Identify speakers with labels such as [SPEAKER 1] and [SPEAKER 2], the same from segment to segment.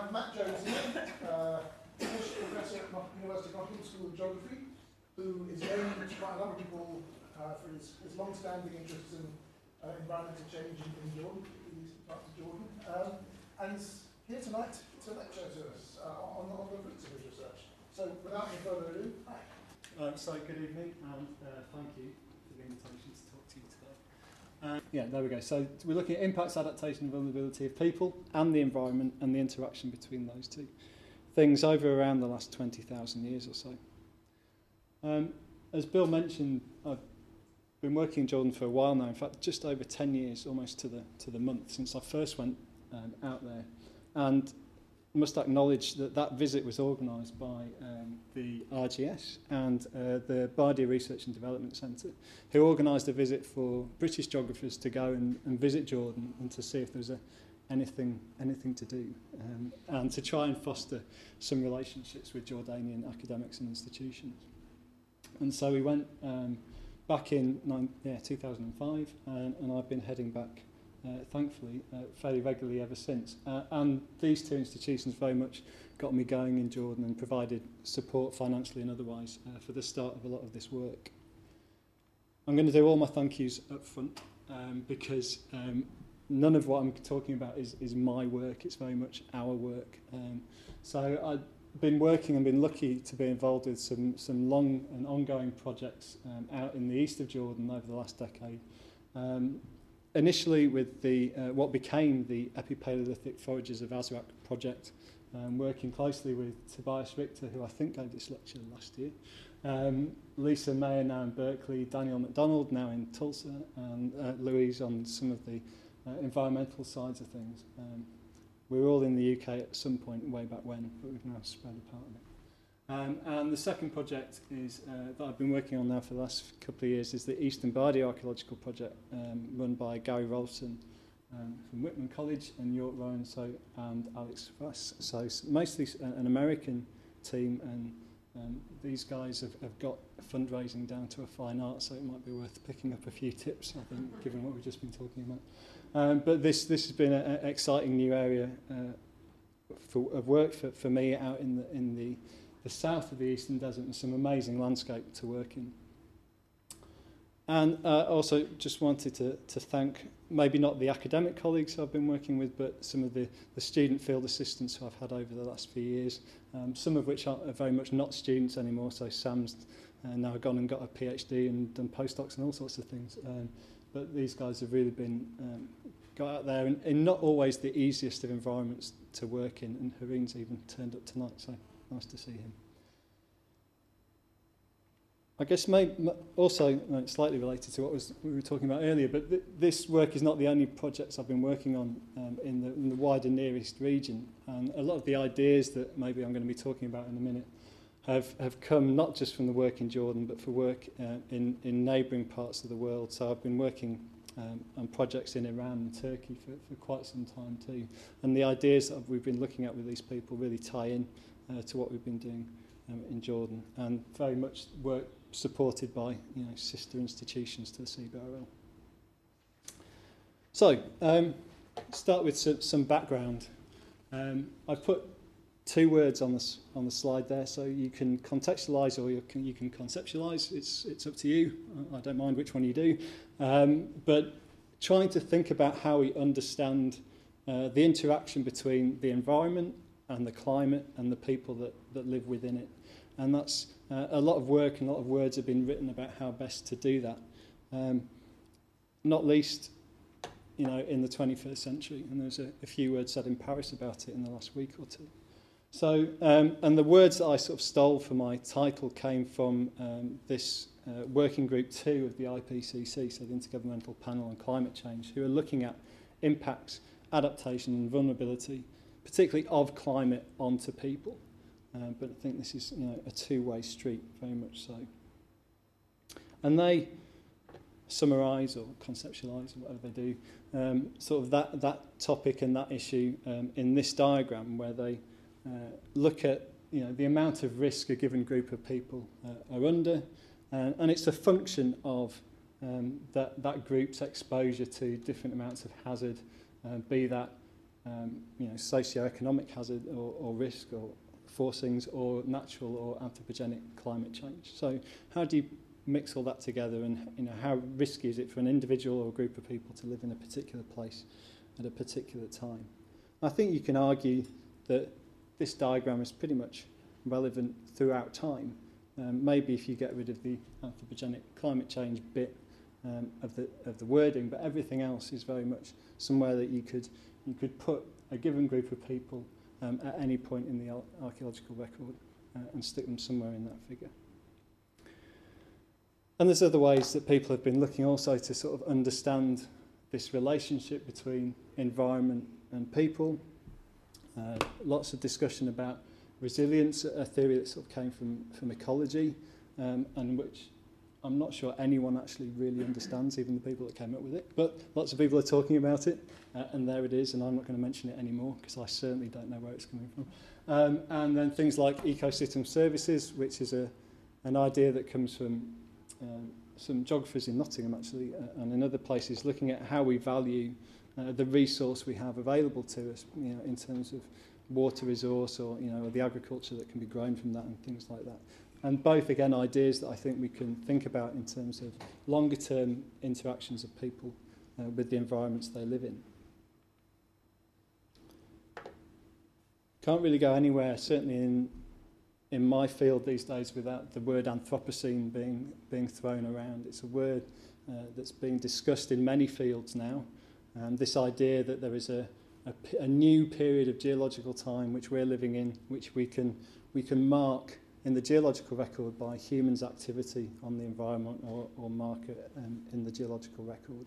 [SPEAKER 1] have Matt Jones here, uh, Professor at University of Nottingham School of Geography, who is known to quite a number of people uh, for his, his long-standing interest in uh, environmental change in, in Jordan, in eastern parts of Jordan, um, and he's here tonight to lecture to us uh, on, on the fruits of his research. So without any further ado, hi.
[SPEAKER 2] Uh, so good evening and uh, thank you for the invitation to talk to you today. Uh, yeah, there we go. So we're looking at impacts, adaptation and vulnerability of people and the environment and the interaction between those two things over around the last 20,000 years or so. Um, as Bill mentioned, I've been working in Jordan for a while now. In fact, just over 10 years, almost to the to the month since I first went um, out there, and must acknowledge that that visit was organised by um, the RGS and uh, the Badia Research and Development Centre, who organised a visit for British geographers to go and, and visit Jordan and to see if there was a, anything, anything to do, um, and to try and foster some relationships with Jordanian academics and institutions. And so we went um, back in nine, yeah, 2005, and, and I've been heading back, thankfully, uh, fairly regularly ever since. Uh, and these two institutions very much got me going in Jordan and provided support financially and otherwise uh, for the start of a lot of this work. I'm going to do all my thank yous up front um, because um, none of what I'm talking about is, is my work, it's very much our work. Um, so I've been working and been lucky to be involved with some, some long and ongoing projects um, out in the east of Jordan over the last decade. Um, initially with the uh, what became the Epipaleolithic Foragers of Azraq project, um, working closely with Tobias Richter, who I think gave this lecture last year, um, Lisa Maher now in Berkeley, Danielle Macdonald now in Tulsa, and uh, Louise on some of the uh, environmental sides of things. Um, we were all in the UK at some point way back when, but we've now spread apart a bit. Um, and the second project is uh, that I've been working on now for the last couple of years is the Eastern Badia Archaeological Project um, run by Gary Rollefson um, from Whitman College and Yorke Rowan so, and Alex Wasse. So mostly an American team and um, these guys have, have got fundraising down to a fine art so it might be worth picking up a few tips I think given what we've just been talking about. Um, but this, this has been an exciting new area uh, for, of work for, for me out in the, in the, the south of the Eastern Desert and some amazing landscape to work in. And uh, also just wanted to, to thank maybe not the academic colleagues I've been working with, but some of the, the student field assistants who I've had over the last few years, um, some of which are very much not students anymore. So Sam's uh, now gone and got a PhD and done postdocs and all sorts of things. Um, but these guys have really been um, got out there in, in not always the easiest of environments to work in, and Hareen's even turned up tonight, so nice to see him. I guess may, also uh, slightly related to what was, we were talking about earlier, but th this work is not the only projects I've been working on um, in, the, in the wider Near East region. And a lot of the ideas that maybe I'm going to be talking about in a minute have, have come not just from the work in Jordan, but for work uh, in, in neighbouring parts of the world. So I've been working um, on projects in Iran and Turkey for, for quite some time too. And the ideas that we've been looking at with these people really tie in uh, to what we've been doing um, in Jordan and very much work supported by you know, sister institutions to the CBRL. So, um, start with some, some background. Um, I've put two words on the, on the slide there, so you can contextualize or you can, you can conceptualize. It's, it's up to you. I don't mind which one you do. Um, but trying to think about how we understand uh, the interaction between the environment and the climate and the people that, that live within it. And that's uh, a lot of work and a lot of words have been written about how best to do that. Um, not least, you know, in the 21st century. And there's a, a few words said in Paris about it in the last week or two. So, um, and the words that I sort of stole for my title came from um, this uh, working group two of the IPCC, so the Intergovernmental Panel on Climate Change, who are looking at impacts, adaptation and vulnerability, particularly of climate onto people. Um, but I think this is you know, a two-way street, very much so. And they summarise or conceptualise or whatever they do, um, sort of that, that topic and that issue um, in this diagram where they uh, look at you know, the amount of risk a given group of people uh, are under, uh, and it's a function of um, that, that group's exposure to different amounts of hazard, uh, be that um, you know, socio-economic hazard or, or risk or forcings or natural or anthropogenic climate change. So how do you mix all that together and you know, how risky is it for an individual or a group of people to live in a particular place at a particular time? I think you can argue that this diagram is pretty much relevant throughout time. Um, maybe if you get rid of the anthropogenic climate change bit um, of, the, of the wording, but everything else is very much somewhere that you could, you could put a given group of people um, at any point in the archaeological record uh, and stick them somewhere in that figure. And there's other ways that people have been looking also to sort of understand this relationship between environment and people. Uh, lots of discussion about resilience, a theory that sort of came from, from ecology, um, and which I'm not sure anyone actually really understands, even the people that came up with it. But lots of people are talking about it, uh, and there it is, and I'm not going to mention it anymore because I certainly don't know where it's coming from. Um, and then things like ecosystem services, which is a, an idea that comes from um, some geographers in Nottingham actually, uh, and in other places, looking at how we value uh, the resource we have available to us, you know, in terms of water resource or you know the agriculture that can be grown from that and things like that. And both again ideas that I think we can think about in terms of longer term interactions of people uh, with the environments they live in. Can't really go anywhere, certainly in in my field these days without the word Anthropocene being being thrown around. It's a word uh, that's being discussed in many fields now. And this idea that there is a a, a new period of geological time which we're living in, which we can, we can mark in the geological record by humans' activity on the environment or, or mark it um, in the geological record.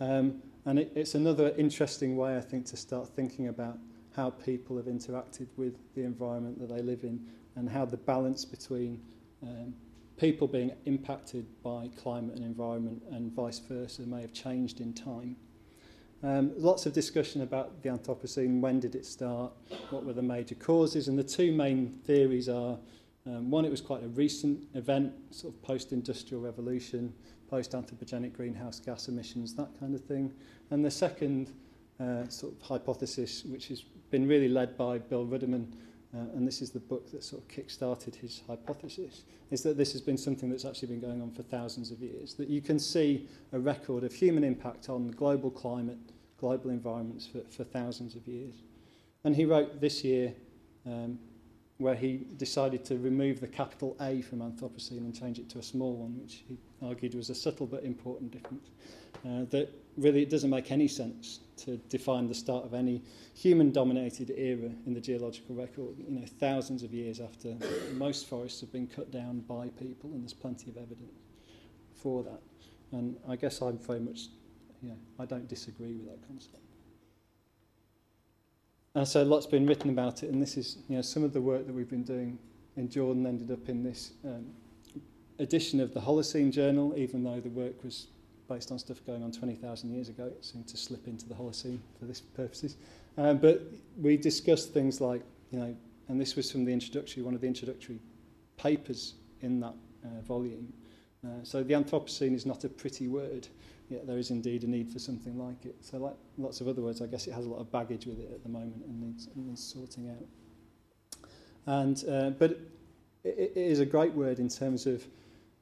[SPEAKER 2] Um, and it, it's another interesting way, I think, to start thinking about how people have interacted with the environment that they live in and how the balance between um, people being impacted by climate and environment and vice versa may have changed in time. Um, lots of discussion about the Anthropocene, when did it start, what were the major causes, and the two main theories are, um, one, it was quite a recent event, sort of post-industrial revolution, post-anthropogenic greenhouse gas emissions, that kind of thing. And the second uh, sort of hypothesis, which has been really led by Bill Ruddiman, uh, and this is the book that sort of kick-started his hypothesis, is that this has been something that's actually been going on for thousands of years, that you can see a record of human impact on global climate, global environments for, for thousands of years. And he wrote this year um, where he decided to remove the capital A from Anthropocene and change it to a small one, which he argued was a subtle but important difference. Uh, that really it doesn't make any sense to define the start of any human-dominated era in the geological record. You know, thousands of years after most forests have been cut down by people, and there's plenty of evidence for that. And I guess I'm very much, yeah, I don't disagree with that concept. And so lots been written about it, and this is, you know, some of the work that we've been doing in Jordan ended up in this um, edition of the Holocene Journal, even though the work was based on stuff going on 20,000 years ago. It seemed to slip into the Holocene for this purposes. Um, but we discussed things like, you know, and this was from the introductory, one of the introductory papers in that uh, volume. Uh, so the Anthropocene is not a pretty word, yet there is indeed a need for something like it. So like lots of other words, I guess it has a lot of baggage with it at the moment and needs, needs sorting out. And, uh, but it, it is a great word in terms of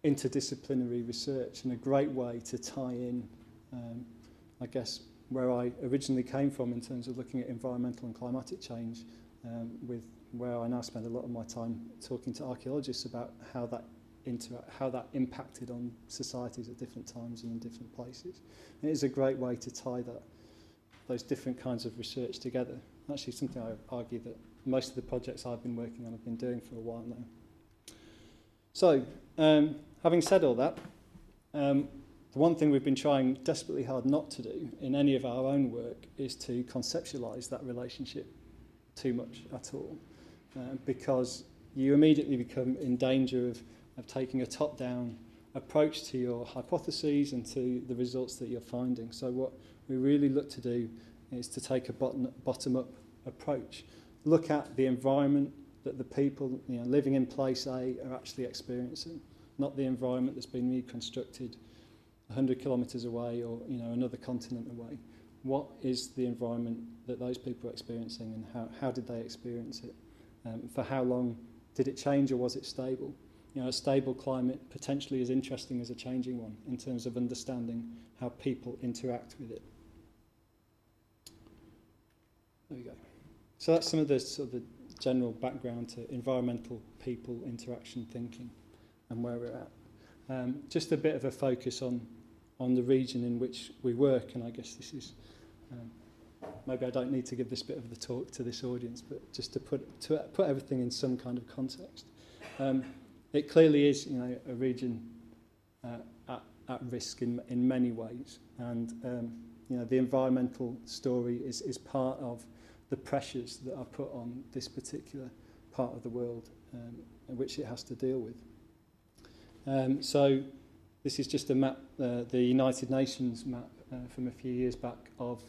[SPEAKER 2] interdisciplinary research and a great way to tie in, um, I guess, where I originally came from in terms of looking at environmental and climatic change um, with where I now spend a lot of my time talking to archaeologists about how that interact, how that impacted on societies at different times and in different places. And it is a great way to tie that those different kinds of research together. Actually, something I argue that most of the projects I've been working on have been doing for a while now. So, um, having said all that, um, the one thing we've been trying desperately hard not to do in any of our own work is to conceptualize that relationship too much at all. Uh, because you immediately become in danger of, of taking a top-down approach to your hypotheses and to the results that you're finding. So what we really look to do is to take a bottom-up approach. Look at the environment that the people you know, living in place A are actually experiencing not the environment that's been reconstructed 100 kilometres away or you know another continent away. what is the environment that those people are experiencing and how, how did they experience it? Um, for how long did it change or was it stable? You know, a stable climate potentially as interesting as a changing one in terms of understanding how people interact with it. There we go. So that's some of the sort of the general background to environmental people interaction thinking and where we're at. Um, just a bit of a focus on on the region in which we work, and I guess this is um, maybe I don't need to give this bit of the talk to this audience, but just to put to put everything in some kind of context. Um, it clearly is, you know, a region uh, at, at risk in in many ways, and um, you know the environmental story is is part of the pressures that are put on this particular part of the world, um, which it has to deal with. Um, so this is just a map, uh, the United Nations map uh, from a few years back of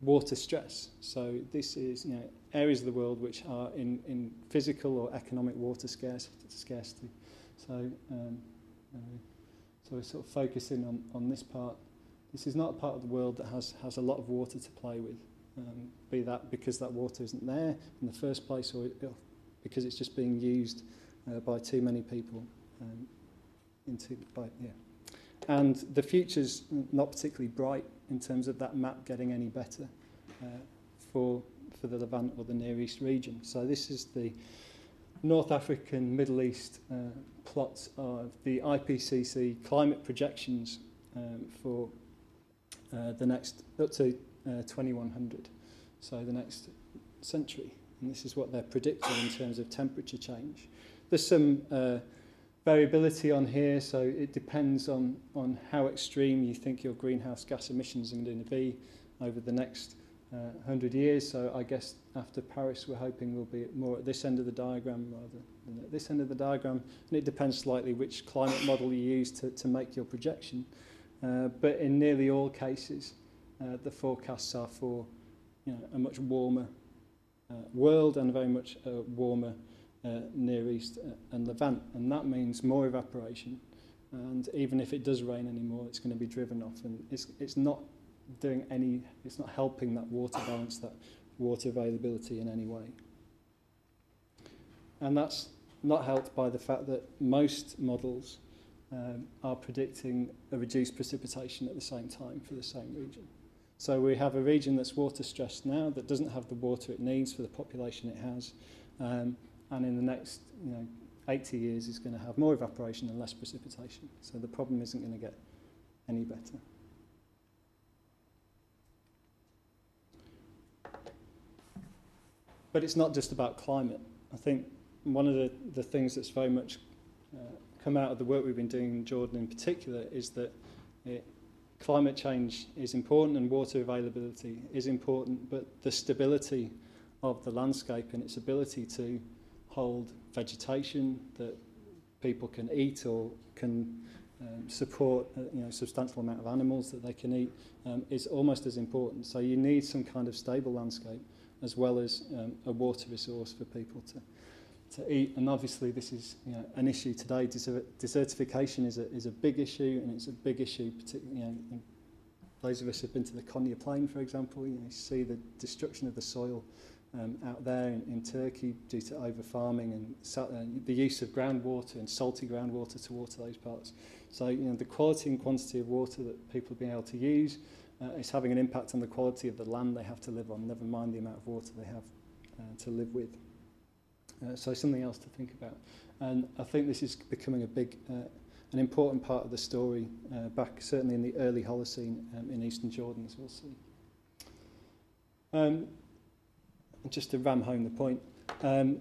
[SPEAKER 2] water stress. So this is you know, areas of the world which are in, in physical or economic water scarcity. So, um, uh, so we're sort of focusing on, on this part. This is not a part of the world that has, has a lot of water to play with, um, be that because that water isn't there in the first place or because it's just being used uh, by too many people um, into, by, yeah. And the future's not particularly bright in terms of that map getting any better uh, for, for the Levant or the Near East region. So this is the North African, Middle East uh, plots of the IPCC climate projections um, for uh, the next, up to uh, 2100, so the next century. And this is what they're predicting in terms of temperature change. There's some uh, variability on here, so it depends on, on how extreme you think your greenhouse gas emissions are going to be over the next uh, 100 years. So I guess after Paris, we're hoping we'll be more at this end of the diagram rather at this end of the diagram, and it depends slightly which climate model you use to, to make your projection. Uh, but in nearly all cases, uh, the forecasts are for you know, a much warmer uh, world and very much uh, warmer uh, Near East uh, and Levant. And that means more evaporation. And even if it does rain anymore, it's going to be driven off. And it's, it's not doing any, it's not helping that water balance, that water availability in any way. And that's not helped by the fact that most models um, are predicting a reduced precipitation at the same time for the same region. So we have a region that's water stressed now that doesn't have the water it needs for the population it has. Um, and in the next you know, 80 years is going to have more evaporation and less precipitation. So the problem isn't going to get any better. But it's not just about climate. I think one of the, the things that's very much uh, come out of the work we've been doing in Jordan in particular is that it, climate change is important and water availability is important, but the stability of the landscape and its ability to hold vegetation that people can eat or can um, support a you know, substantial amount of animals that they can eat um, is almost as important. So you need some kind of stable landscape as well as um, a water resource for people to, to eat. And obviously this is you know, an issue today. desertification is a, is a big issue and it's a big issue, particularly you know, those of us who have been to the Konya Plain, for example, you, know, see the destruction of the soil um, out there in, in Turkey due to over farming and uh, the use of groundwater and salty groundwater to water those parts. So you know the quality and quantity of water that people are being able to use uh, is having an impact on the quality of the land they have to live on, never mind the amount of water they have uh, to live with. Uh, so something else to think about. And I think this is becoming a big, uh, an important part of the story uh, back certainly in the early Holocene um, in eastern Jordan, as we'll see. Um, And just to ram home the point, um,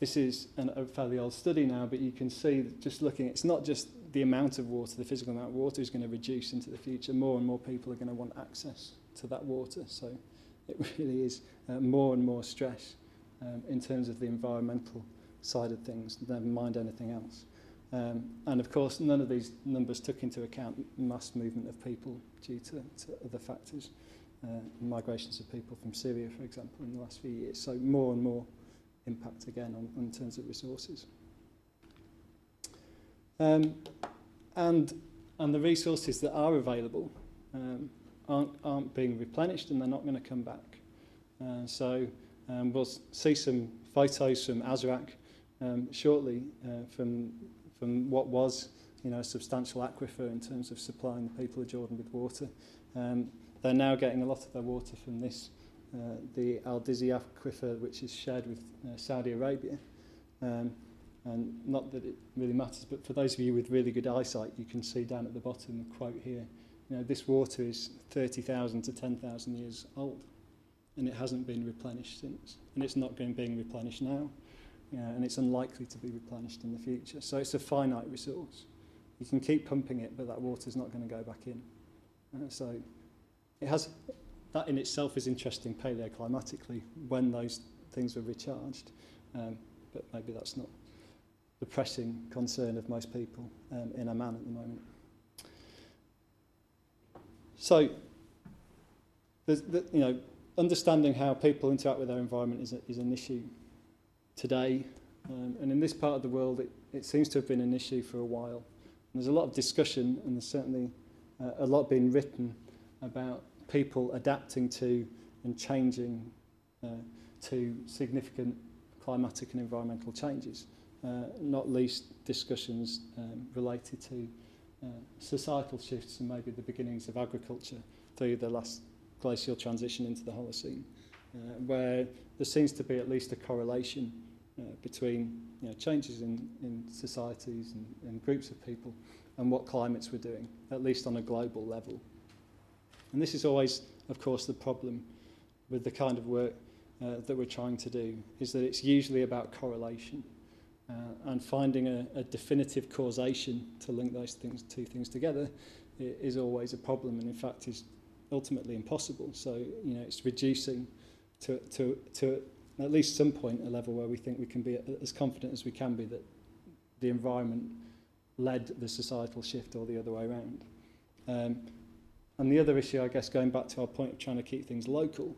[SPEAKER 2] this is an, a fairly old study now, but you can see that just looking, it's not just the amount of water, the physical amount of water is going to reduce into the future. More and more people are going to want access to that water. So it really is uh, more and more stress um, in terms of the environmental side of things, never mind anything else. Um, and of course, none of these numbers took into account mass movement of people due to, to other factors uh, migrations of people from Syria, for example, in the last few years. So more and more impact again on, on terms of resources. Um, and, and the resources that are available, um, aren't, aren't being replenished and they're not going to come back. Uh, so um, we'll see some photos from Azraq um, shortly uh, from, from what was you know, a substantial aquifer in terms of supplying the people of Jordan with water. Um, they're now getting a lot of their water from this, uh, the Al Disi aquifer, which is shared with uh, Saudi Arabia. Um, and not that it really matters, but for those of you with really good eyesight, you can see down at the bottom the quote here. You know, this water is 30,000 to 10,000 years old, and it hasn't been replenished since, and it's not going being replenished now, and it's unlikely to be replenished in the future. So it's a finite resource. You can keep pumping it, but that water's not going to go back in. Uh, so it has that in itself is interesting paleoclimatically when those things were recharged, um, but maybe that's not the pressing concern of most people um, in Amman at the moment. So, there's, the, you know, understanding how people interact with their environment is, a, is an issue today, um, and in this part of the world, it, it seems to have been an issue for a while. And there's a lot of discussion, and there's certainly uh, a lot being written about people adapting to and changing uh, to significant climatic and environmental changes. uh, not least discussions um, related to uh, societal shifts and maybe the beginnings of agriculture through the last glacial transition into the Holocene, uh, where there seems to be at least a correlation uh, between you know, changes in, in societies and, and groups of people and what climates we're doing, at least on a global level. And this is always, of course, the problem with the kind of work uh, that we're trying to do, is that it's usually about correlation. uh, and finding a, a definitive causation to link those things, two things together is always a problem and in fact is ultimately impossible. So, you know, it's reducing to, to, to at least some point a level where we think we can be as confident as we can be that the environment led the societal shift or the other way around. Um, and the other issue, I guess, going back to our point of trying to keep things local,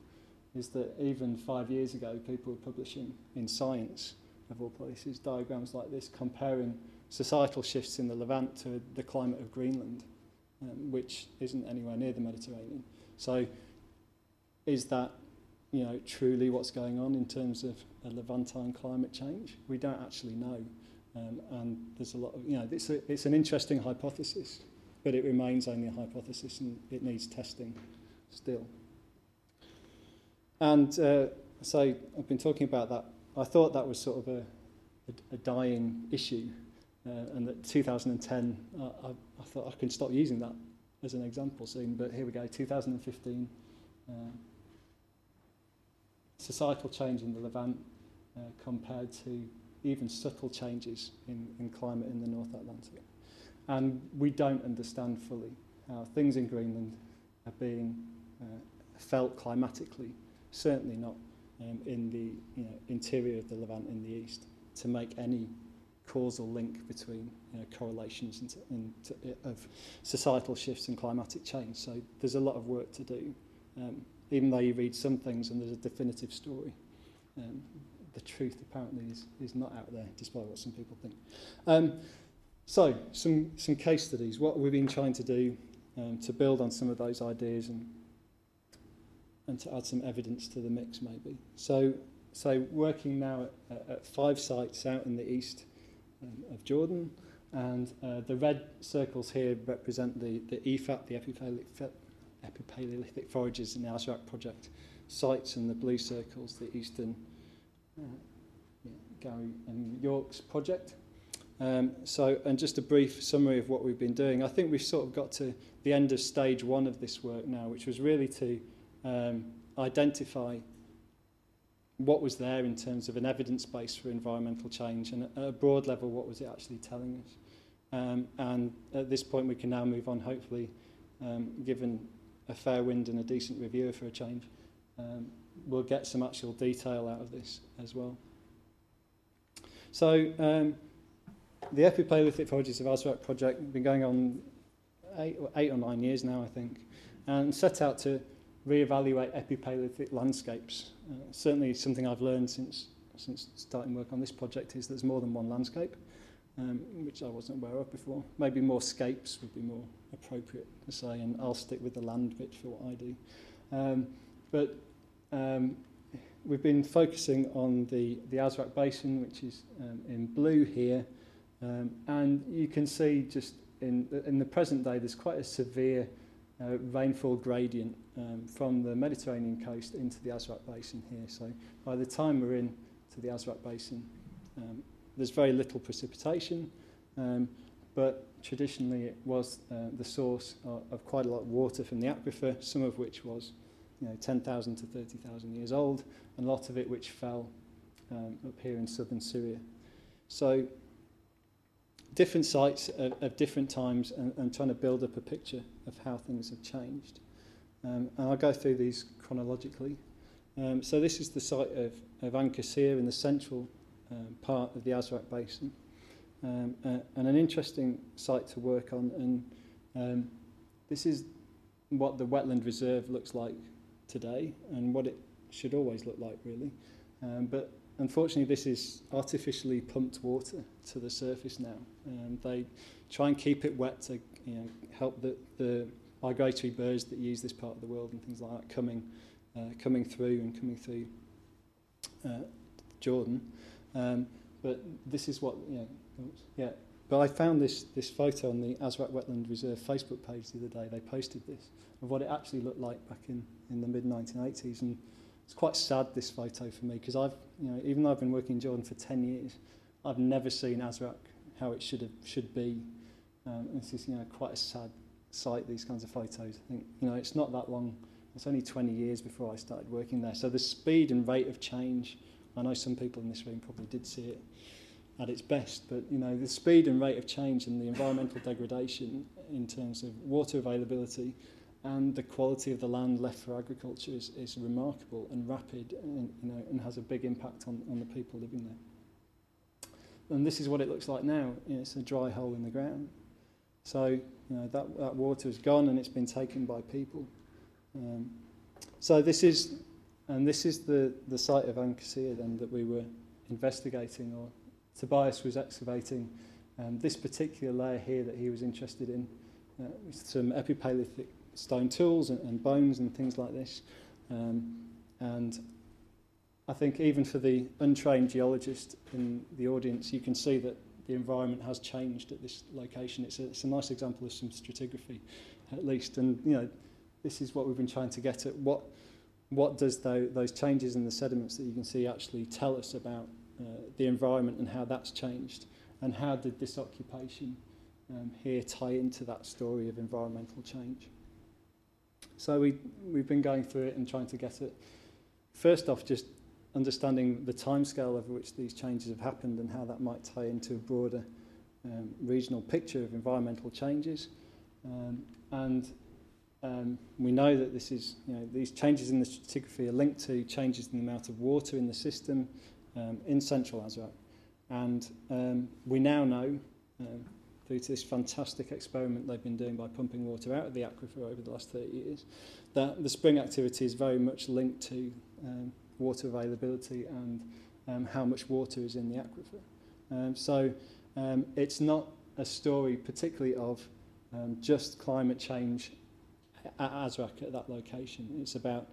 [SPEAKER 2] is that even five years ago, people were publishing in Science of all places, diagrams like this comparing societal shifts in the Levant to the climate of Greenland, um, which isn't anywhere near the Mediterranean. So is that you know, truly what's going on in terms of Levantine climate change? We don't actually know. Um, and there's a lot of, you know, it's, a, it's an interesting hypothesis, but it remains only a hypothesis and it needs testing still. And uh, so I've been talking about that I thought that was sort of a, a, a dying issue, uh, and that 2010, uh, I, I thought I can stop using that as an example soon, but here we go, 2015. Uh, societal change in the Levant uh, compared to even subtle changes in, in climate in the North Atlantic. And we don't understand fully how things in Greenland are being uh, felt climatically, certainly not um, in the you know, interior of the Levant in the east, to make any causal link between you know, correlations into, into, of societal shifts and climatic change. So there's a lot of work to do. Um, even though you read some things and there's a definitive story, um, the truth apparently is, is not out there, despite what some people think. Um, so, some, some case studies. What we've been trying to do um, to build on some of those ideas and and to add some evidence to the mix maybe. So, so working now at, at five sites out in the east um, of Jordan, and uh, the red circles here represent the, the EFAT, the Epipaleolithic, Epipaleolithic Foragers in the Azraq project sites, and the blue circles, the Eastern uh, yeah, Gary and Yorke's project. Um, so, and just a brief summary of what we've been doing. I think we've sort of got to the end of stage one of this work now, which was really to um, identify what was there in terms of an evidence base for environmental change and at a broad level what was it actually telling us. Um, and at this point we can now move on hopefully um, given a fair wind and a decent reviewer for a change um, we'll get some actual detail out of this as well. So um, the Epipaleolithic Foragers of Azraq project has been going on eight, eight or nine years now I think and set out to reevaluate epipaleolithic landscapes. Uh, certainly something I've learned since, since starting work on this project is there's more than one landscape. um, which I wasn't aware of before. Maybe more scapes would be more appropriate to say, and I'll stick with the land bit for what I do. Um, but um, we've been focusing on the, the Azraq Basin, which is um, in blue here, um, and you can see just in, in the present day there's quite a severe uh, rainfall gradient um, from the Mediterranean coast into the Azraq Basin here. So by the time we're in to the Azraq Basin, um, there's very little precipitation, um, but traditionally it was uh, the source of, of quite a lot of water from the aquifer, some of which was you know, 10,000 to 30,000 years old, and a lot of it which fell um, up here in southern Syria. So different sites at, at different times and, and trying to build up a picture of how things have changed. Um, and I'll go through these chronologically. Um, so this is the site of, of Ain Qasiya in the central um, part of the Azraq Basin. Um, uh, and an interesting site to work on. And um, this is what the wetland reserve looks like today and what it should always look like, really. Um, but unfortunately, this is artificially pumped water to the surface now. Um, they try and keep it wet to you know, help the, the migratory birds that use this part of the world and things like that coming, uh, coming through and coming through uh, Jordan. Um, but this is what, oops, yeah. But I found this, this photo on the Azraq Wetland Reserve Facebook page the other day. They posted this of what it actually looked like back in, in the mid 1980s. And it's quite sad, this photo for me, because I've, you know, even though I've been working in Jordan for 10 years, I've never seen Azraq how it should have, should be. Um, it's just, you know, quite a sad sight, these kinds of photos. I think, you know, it's not that long. It's only 20 years before I started working there. So the speed and rate of change, I know some people in this room probably did see it at its best, but, you know, the speed and rate of change and the environmental degradation in terms of water availability and the quality of the land left for agriculture is, is remarkable and rapid and, you know, and has a big impact on, on the people living there. And this is what it looks like now. You know, it's a dry hole in the ground. So you know, that, that water is gone and it's been taken by people. Um, so this is, and this is the, the site of Ain Qasiya then that we were investigating, or Tobias was excavating um, this particular layer here that he was interested in, uh, some epipaleolithic stone tools and, and bones and things like this. Um, and I think even for the untrained geologist in the audience, you can see that the environment has changed at this location. It's a, it's a nice example of some stratigraphy, at least. And, you know, this is what we've been trying to get at. What, what does the, those changes in the sediments that you can see actually tell us about uh, the environment and how that's changed? And how did this occupation um, here tie into that story of environmental change? So we, we've been going through it and trying to get it. First off, just understanding the timescale over which these changes have happened and how that might tie into a broader um, regional picture of environmental changes. Um, and um, we know that this is, you know, these changes in the stratigraphy are linked to changes in the amount of water in the system um, in central Azraq. And um, we now know, um, through to this fantastic experiment they've been doing by pumping water out of the aquifer over the last 30 years, that the spring activity is very much linked to um, water availability and um, how much water is in the aquifer. Um, so um, it's not a story particularly of um, just climate change at Azraq at that location. It's about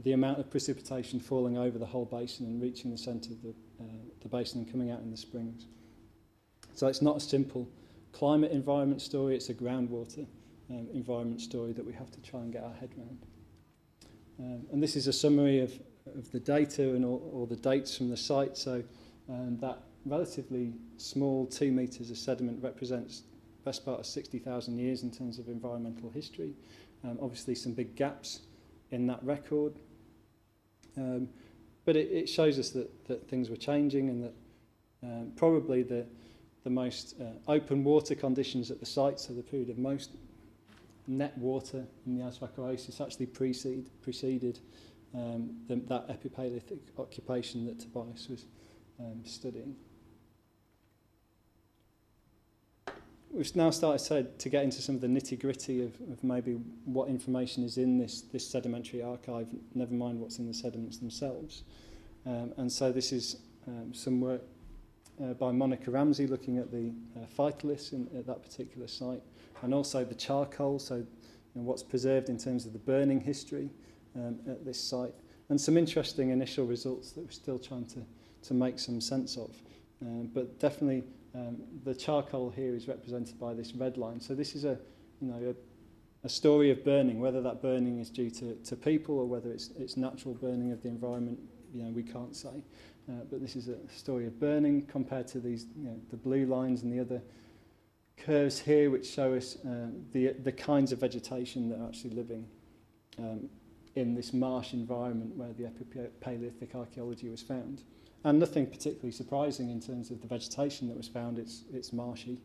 [SPEAKER 2] the amount of precipitation falling over the whole basin and reaching the centre of the, uh, the basin and coming out in the springs. So it's not a simple climate environment story, it's a groundwater um, environment story that we have to try and get our head around. Um, and this is a summary of, of the data and all, all the dates from the site. So um, that relatively small two metres of sediment represents best part of 60,000 years in terms of environmental history. Um, obviously some big gaps in that record. Um, but it, it shows us that, that things were changing and that um, probably the, the most uh, open water conditions at the site, so the period of most net water in the Azraq Oasis actually precede, preceded um, the, that epipaleolithic occupation that Tobias was um, studying. We've now started to, to get into some of the nitty-gritty of, of maybe what information is in this, this sedimentary archive, never mind what's in the sediments themselves. Um, and so this is um, some work uh, by Monica Ramsey looking at the uh, phytoliths in, at that particular site and also the charcoal, so you know, what's preserved in terms of the burning history um, at this site and some interesting initial results that we're still trying to, to make some sense of. Um, but definitely um, the charcoal here is represented by this red line. So this is a, you know, a, a story of burning, whether that burning is due to, to people or whether it's, it's natural burning of the environment, you know, we can't say. Uh, but this is a story of burning compared to these, you know, the blue lines and the other curves here which show us uh, the, the kinds of vegetation that are actually living um, in this marsh environment where the Epipaleolithic archaeology was found. And nothing particularly surprising in terms of the vegetation that was found, it's, it's marshy,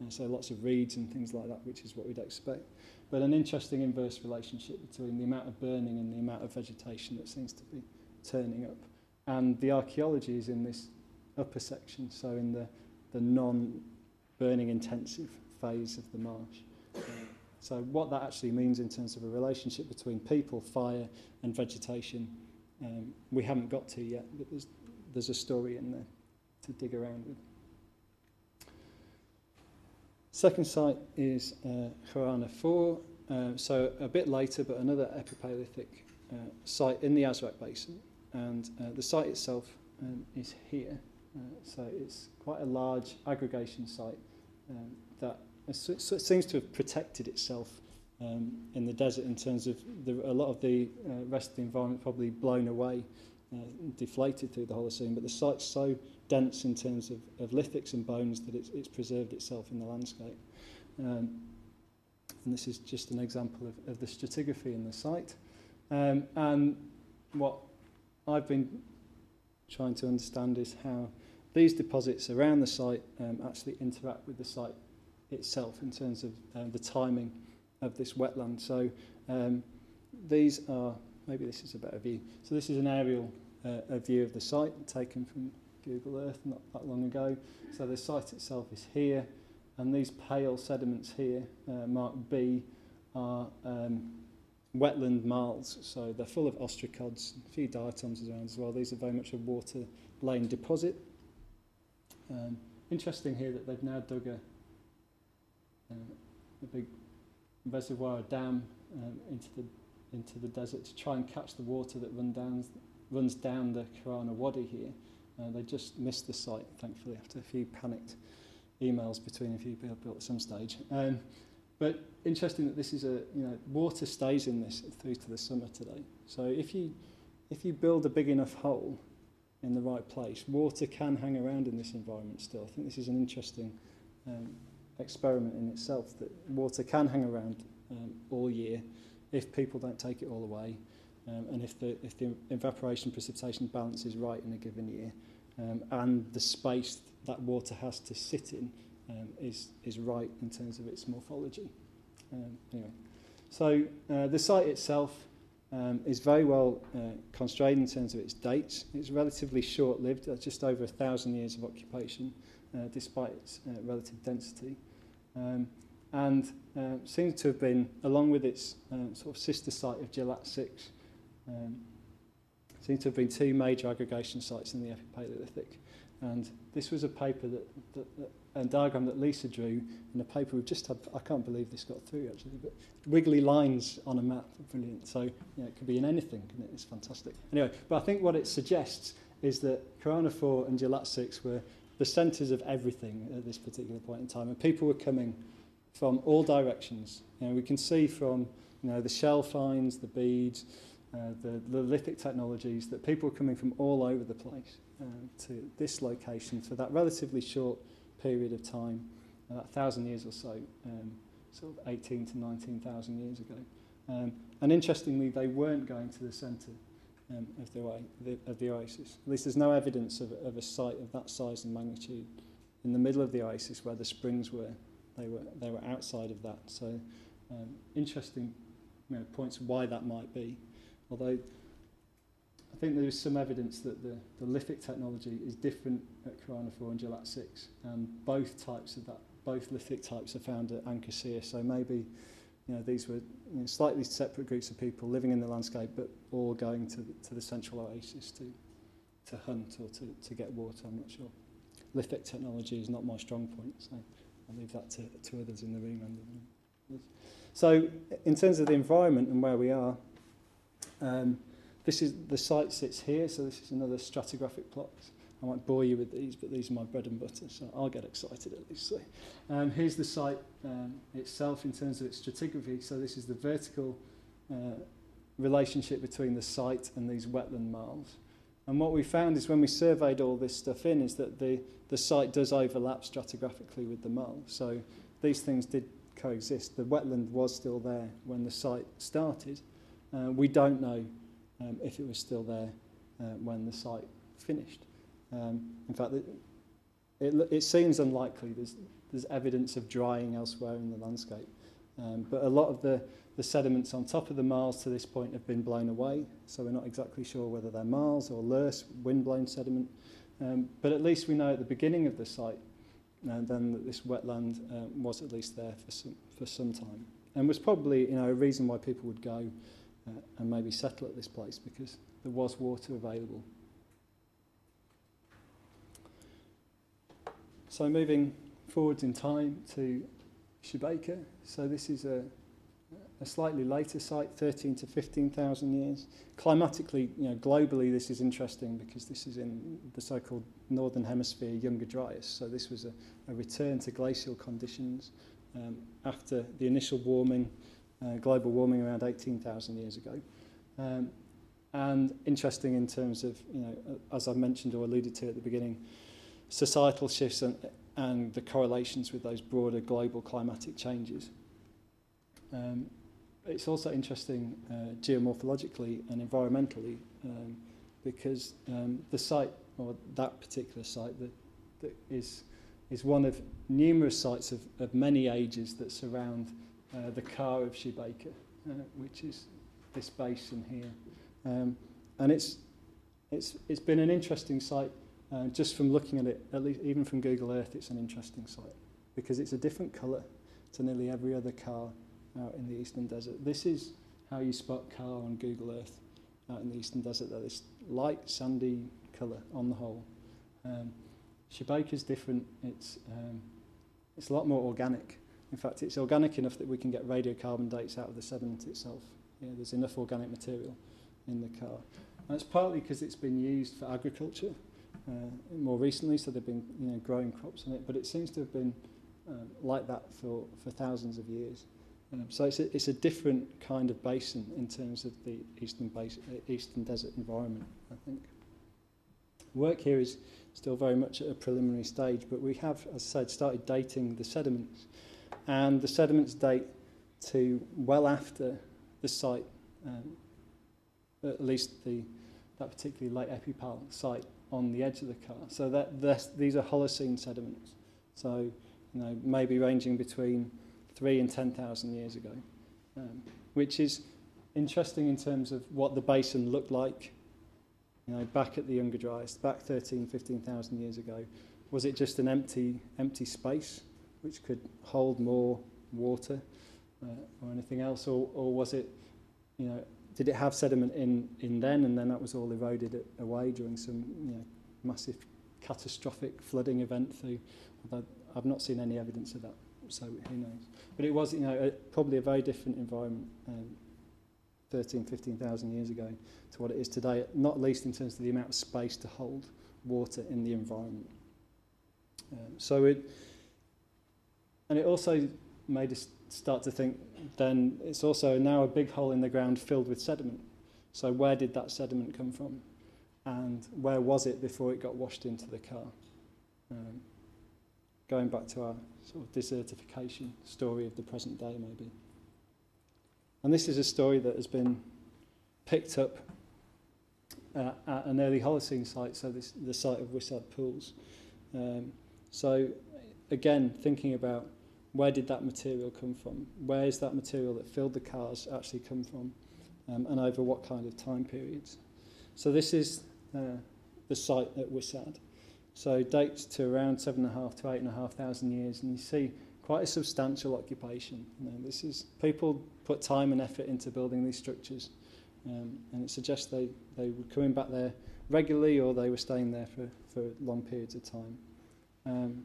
[SPEAKER 2] uh, so lots of reeds and things like that, which is what we'd expect. But an interesting inverse relationship between the amount of burning and the amount of vegetation that seems to be turning up. And the archaeology is in this upper section, so in the, the non-burning intensive phase of the marsh. So what that actually means in terms of a relationship between people, fire and vegetation, um, we haven't got to yet, but there's, there's a story in there to dig around with. Second site is uh, Kharaneh 4, uh, so a bit later, but another epipaleolithic uh, site in the Azraq Basin. And uh, the site itself um, is here. Uh, so it's quite a large aggregation site um, that so, seems to have protected itself um, in the desert in terms of the, a lot of the uh, rest of the environment probably blown away, uh, deflated through the Holocene, but the site's so dense in terms of, of lithics and bones that it's, it's preserved itself in the landscape. Um, and this is just an example of, of the stratigraphy in the site. Um, and what I've been trying to understand is how these deposits around the site um, actually interact with the site itself in terms of um, the timing of this wetland. So um, these are, maybe this is a better view. So this is an aerial uh, view of the site taken from Google Earth not that long ago. So the site itself is here, and these pale sediments here, uh, marked B, are um, wetland marls. So they're full of ostracods, a few diatoms around as well. These are very much a water-lain deposit. Um, interesting here that they've now dug a, uh, a big reservoir, a dam, um, into the into the desert to try and catch the water that run down, runs down the Kharaneh Wadi here. Uh, they just missed the site, thankfully, after a few panicked emails between a few people at some stage. Um, but interesting that this is a, you know, water stays in this through to the summer today. So if you, if you build a big enough hole in the right place, water can hang around in this environment still. I think this is an interesting um, experiment in itself, that water can hang around um, all year if people don't take it all away um, and if the, if the evaporation precipitation balance is right in a given year um, and the space that water has to sit in um, is, is right in terms of its morphology. Um, anyway, so uh, the site itself um, is very well uh, constrained in terms of its dates. It's relatively short-lived, uh, just over a thousand years of occupation, uh, despite its uh, relative density. Um, and uh, seems to have been, along with its uh, sort of sister site of Jilat 6, um, seem to have been two major aggregation sites in the Epipaleolithic. And this was a paper that, that, that a diagram that Lisa drew in a paper we've just had, I can't believe this got through actually, but wiggly lines on a map, brilliant. So, it could be in anything, it? It's fantastic. Anyway, but I think what it suggests is that Kharaneh 4 and Jilat 6 were the centres of everything at this particular point in time, and people were coming from all directions. You know, we can see from you know, the shell finds, the beads, uh, the, the lithic technologies, that people are coming from all over the place uh, to this location for that relatively short period of time, uh, that thousand years or so, um, sort of 18 to 19,000 years ago. Um, and interestingly, they weren't going to the centre um, of, the, the, of the oasis. At least there's no evidence of, of a site of that size and magnitude in the middle of the oasis where the springs were. They were, they were outside of that. So um, interesting you know, points why that might be. Although I think there is some evidence that the, the lithic technology is different at Corona 4 and Gilat 6, and both types of that, both lithic types are found at Ancassir. So maybe you know, these were you know, slightly separate groups of people living in the landscape, but all going to the, to the central oasis to, to hunt or to, to get water, I'm not sure. Lithic technology is not my strong point, so I'll leave that to, to others in the room. And others. So in terms of the environment and where we are, um, this is the site sits here, so this is another stratigraphic plot. I might bore you with these, but these are my bread and butter, so I'll get excited at least. So, um, here's the site um, itself in terms of its stratigraphy. So this is the vertical uh, relationship between the site and these wetland marls. And what we found is when we surveyed all this stuff in is that the, the site does overlap stratigraphically with the marl. So these things did coexist. The wetland was still there when the site started. Uh, we don't know um, if it was still there uh, when the site finished. Um, in fact, it, it, it seems unlikely. There's, there's evidence of drying elsewhere in the landscape. Um, but a lot of the, the sediments on top of the marls to this point have been blown away, so we're not exactly sure whether they're marls or loess, wind-blown sediment. Um, but at least we know at the beginning of the site uh, then that this wetland uh, was at least there for some, for some time. And was probably you know, a reason why people would go uh, and maybe settle at this place because there was water available. So moving forwards in time to Shubayqa. So this is a, a slightly later site, 13 to 15,000 years. Climatically, you know, globally, this is interesting because this is in the so-called northern hemisphere Younger Dryas. So this was a, a return to glacial conditions um, after the initial warming, uh, global warming around 18,000 years ago. Um, and interesting in terms of, you know, as I mentioned or alluded to at the beginning, societal shifts and, and the correlations with those broader global climatic changes. Um, it's also interesting uh, geomorphologically and environmentally um, because um, the site, or that particular site, that, that is, is one of numerous sites of, of many ages that surround uh, the qa of Shubayqa, uh, which is this basin here. Um, and it's, it's, it's been an interesting site uh, just from looking at it, at least even from Google Earth, it's an interesting site because it's a different colour to nearly every other qa out in the Eastern Desert. This is how you spot qa on Google Earth out in the Eastern Desert. That is light, sandy colour on the whole. Um, is different. It's, um, it's a lot more organic. In fact, it's organic enough that we can get radiocarbon dates out of the sediment itself. Yeah, there's enough organic material in the qa. And it's partly because it's been used for agriculture uh, more recently, so they've been you know, growing crops on it, but it seems to have been um, like that for, for thousands of years. Um, so it's a, it's a different kind of basin in terms of the eastern, uh, eastern desert environment, I think. Work here is still very much at a preliminary stage, but we have, as I said, started dating the sediments. And the sediments date to well after the site, um, at least the, that particularly late epipal site on the edge of the qa. So that these are Holocene sediments. So, you know, maybe ranging between three and 10,000 years ago, um, which is interesting in terms of what the basin looked like, you know, back at the Younger Dryas, back 13, 15,000 years ago. Was it just an empty, empty space which could hold more water uh, or anything else, or, or was it, you know, did it have sediment in, in then and then that was all eroded away during some you know, massive catastrophic flooding event through, although I've not seen any evidence of that, so who knows. But it was you know, a, probably a very different environment um, 13, 15,000 years ago to what it is today, not least in terms of the amount of space to hold water in the environment. Um, so it, and it also made us start to think then it's also now a big hole in the ground filled with sediment. So where did that sediment come from? And where was it before it got washed into the qa? Um, going back to our sort of desertification story of the present day maybe. And this is a story that has been picked up uh, at an early Holocene site, so this, the site of Wisad Pools. Um, so again, thinking about where did that material come from? Where is that material that filled the qas actually come from? Um, and over what kind of time periods? So this is uh, the site at Wisad. So dates to around seven and a half to eight and a half thousand years, and you see quite a substantial occupation. You know, this is people put time and effort into building these structures, um, and it suggests they, they were coming back there regularly or they were staying there for, for long periods of time. Um,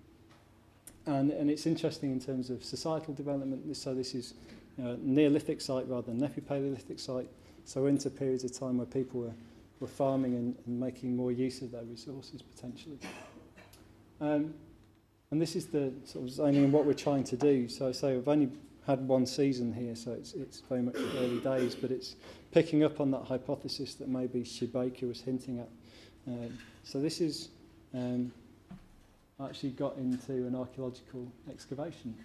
[SPEAKER 2] and, and it's interesting in terms of societal development. So this is a Neolithic site rather than Neopaleolithic site. So into periods of time where people were, were farming and, and making more use of their resources potentially. Um, and this is the sort of zoning and what we're trying to do. So I say we've only had one season here, so it's, it's very much early days, but it's picking up on that hypothesis that maybe Shubayqa was hinting at. Um, so this is um, actually got into an archaeological excavation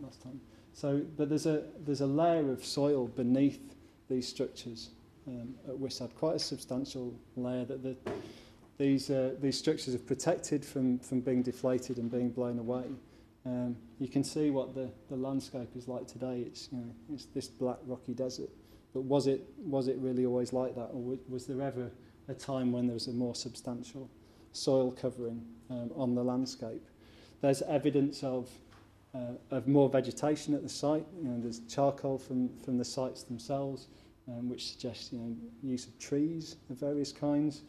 [SPEAKER 2] last time. So, but there's a there's a layer of soil beneath these structures um, at Wisad, quite a substantial layer that the, these uh, these structures have protected from from being deflated and being blown away. Um, you can see what the, the landscape is like today. It's you know it's this black rocky desert. But was it was it really always like that, or was there ever a time when there was a more substantial soil covering um, on the landscape? There's evidence of uh, of more vegetation at the site. You know, there's charcoal from from the sites themselves, um, which suggests you know use of trees of various kinds.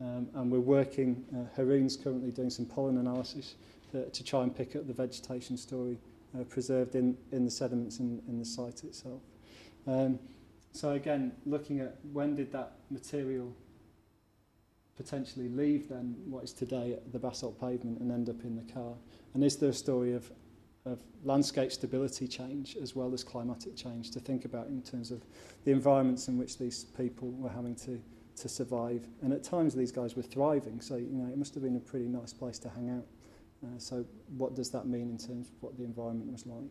[SPEAKER 2] Um, and we're working. Uh, Haroon's currently doing some pollen analysis to, to try and pick up the vegetation story uh, preserved in in the sediments in, in the site itself. Um, so again, looking at when did that material potentially leave then what is today the basalt pavement and end up in the qa? And is there a story of, of landscape stability change as well as climatic change to think about in terms of the environments in which these people were having to, to survive? And at times these guys were thriving, so you know it must have been a pretty nice place to hang out. Uh, so what does that mean in terms of what the environment was like?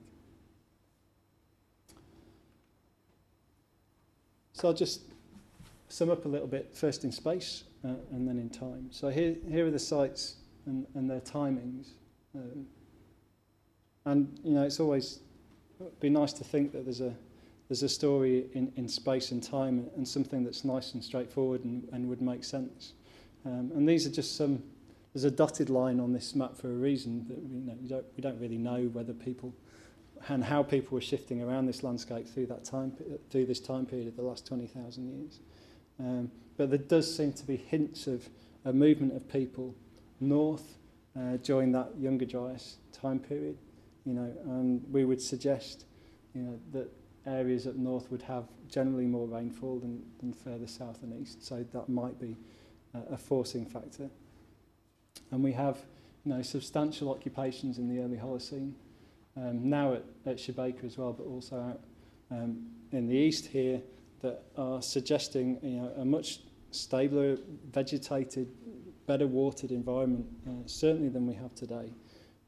[SPEAKER 2] So I'll just sum up a little bit, first in space uh, and then in time. So here, here are the sites and, and their timings. Um, and, you know, it's always be nice to think that there's a, there's a story in, in space and time and something that's nice and straightforward and, and would make sense. Um, and these are just some, there's a dotted line on this map for a reason that you know, you don't, we don't really know whether people and how people were shifting around this landscape through that time through this time period of the last 20,000 years. Um, but there does seem to be hints of a movement of people north uh, during that Younger Dryas time period, you know, and we would suggest, you know, that areas up north would have generally more rainfall than, than further south and east, so that might be a, a forcing factor. And we have, you know, substantial occupations in the early Holocene, um, now at, at Shubayqa as well, but also out um, in the east here that are suggesting you know, a much stabler, vegetated, better watered environment, uh, certainly than we have today.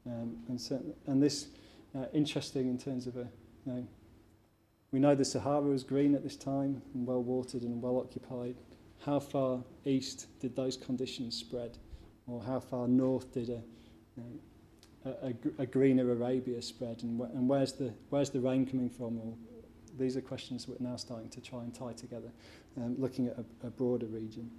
[SPEAKER 2] Um, and, certainly, and this uh, interesting in terms of a, you know, we know the Sahara was green at this time and well watered and well occupied. How far east did those conditions spread? Or how far north did a, you know, a, a, greener Arabia spread and, wh and where's the where's the rain coming from or these are questions we're now starting to try and tie together um, looking at a, a broader region.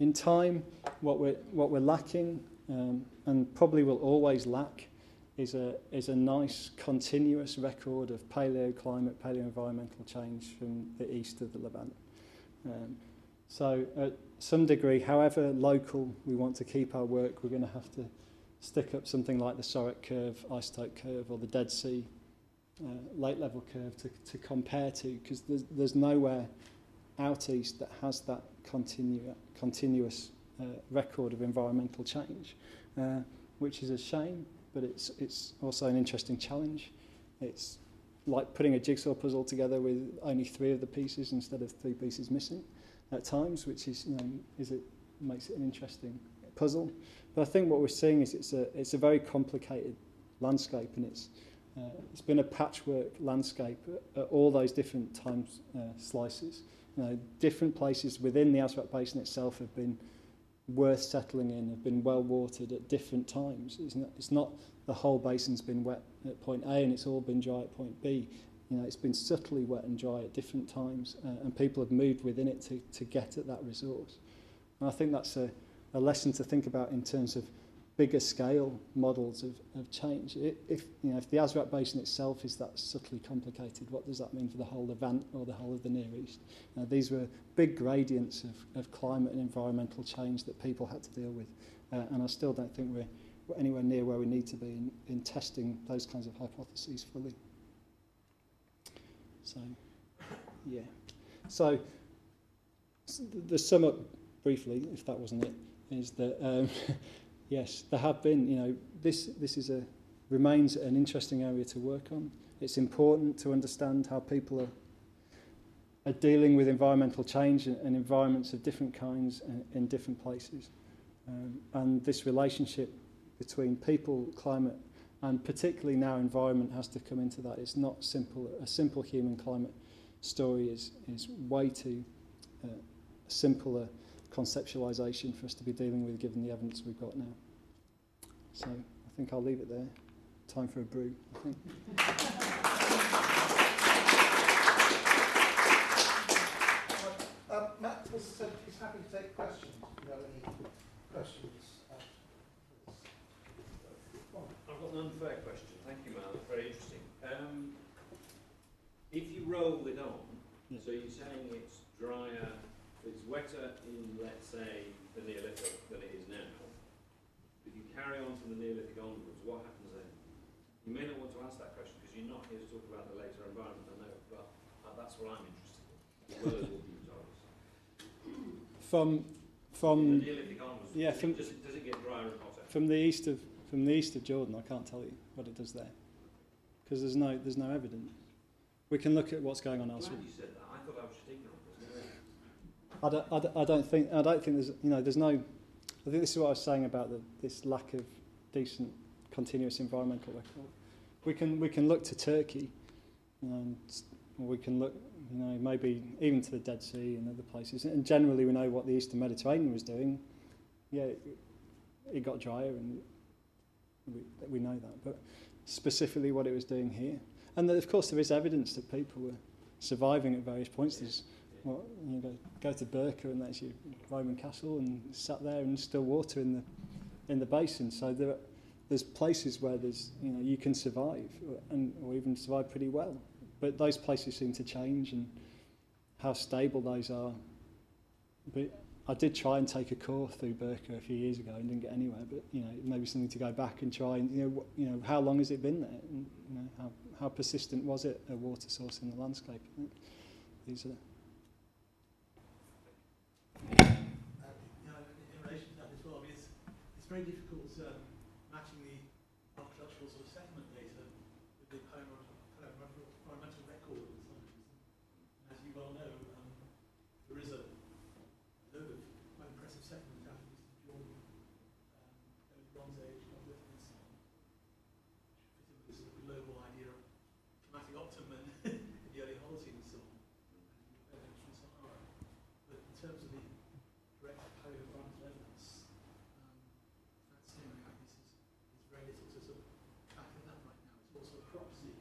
[SPEAKER 2] In time what we're what we're lacking um, and probably will always lack is a is a nice continuous record of paleoclimate paleo-environmental change from the east of the Levant. Um, so at some degree however local we want to keep our work we're going to have to stick up something like the Sorek curve, isotope curve, or the Dead Sea uh, level curve to, to compare to, because there's, there's nowhere out east that has that continu continuous uh, record of environmental change, uh, which is a shame, but it's, it's also an interesting challenge. It's like putting a jigsaw puzzle together with only three of the pieces instead of three pieces missing at times, which is, you know, is it makes it an interesting puzzle. But I think what we're seeing is it's a, it's a very complicated landscape and it's, uh, it's been a patchwork landscape at, at all those different time uh, slices. You know, different places within the Azraq Basin itself have been worth settling in, have been well watered at different times. It's not, it's not the whole basin's been wet at point A and it's all been dry at point B. You know, it's been subtly wet and dry at different times uh, and people have moved within it to, to get at that resource. And I think that's a, a lesson to think about in terms of bigger scale models of, of change. If, you know, if the Azraq Basin itself is that subtly complicated, what does that mean for the whole of Ant or the whole of the Near East? Uh, these were big gradients of, of climate and environmental change that people had to deal with. Uh, and I still don't think we're, we're anywhere near where we need to be in, in testing those kinds of hypotheses fully. So, yeah. So, the sum up briefly, if that wasn't it, is that um, yes, there have been. You know, this this is a remains an interesting area to work on. It's important to understand how people are are dealing with environmental change and, and environments of different kinds in, different places. Um, and this relationship between people, climate, and particularly now environment has to come into that. It's not simple. A simple human climate story is is way too uh, simpler conceptualization for us to be dealing with given the evidence we've got now. So I think I'll leave it there. Time for a brew, I think.
[SPEAKER 1] Um, Matt has said he's happy to take questions. If you have any questions? uh,
[SPEAKER 3] I've got an unfair question. Thank you, Mal. That's very interesting. Um, if you roll it on,
[SPEAKER 2] Yeah.
[SPEAKER 3] so you're saying it's drier, it's wetter in, let's say, the Neolithic than it is now. If you carry on from the Neolithic onwards, what happens then? You may not want to ask that question because you're not here to talk about the later environment, I know, but uh, that's what I'm interested in, as well as what you've.
[SPEAKER 2] From
[SPEAKER 3] From
[SPEAKER 2] from
[SPEAKER 3] the Neolithic onwards,
[SPEAKER 2] yeah,
[SPEAKER 3] does,
[SPEAKER 2] from-
[SPEAKER 3] it, does, it, does it get drier and hotter?
[SPEAKER 2] from the east of from the east of Jordan, I can't tell you what it does there because there's no there's no evidence. We can look at what's going on elsewhere.
[SPEAKER 3] you said that. I thought I was just ignorant. There's no-
[SPEAKER 2] I don't, I don't, I don't think I don't think there's you know there's no I think this is what I was saying about the, this lack of decent continuous environmental record. We can we can look to Turkey um, and we can look you know maybe even to the Dead Sea and other places and generally we know what the Eastern Mediterranean was doing. Yeah, it, it got drier and we, we know that, but specifically what it was doing here. And then, of course there is evidence that people were surviving at various points. There's well, you go, go to Burqu and that's your Roman castle and sat there and still water in the in the basin. So there, there's places where there's you know you can survive and or even survive pretty well. But those places seem to change and how stable those are. But I did try and take a course through Burqu a few years ago and didn't get anywhere. But you know maybe something to go back and try and you know you know how long has it been there? And, you know how how persistent was it a water source in the landscape? These are
[SPEAKER 4] Uh, you know, in, relation to that as well, I mean, it's, it's very difficult um, matching the archaeological sort of settlement data with the environmental, environmental environmental record of the site. And as you well know, um, there is a load of quite impressive settlement out of Eastern Jordan, um, early Bronze Age, Neolithic and so on, which fit in with this sort of global idea of climatic optimum in the early Holocene and so on, and evidence from Sahara. But in terms of the direct paleoenvironmental evidence, um, that's something I guess is, is very little to sort of back it up right now. It's all sort of proxy.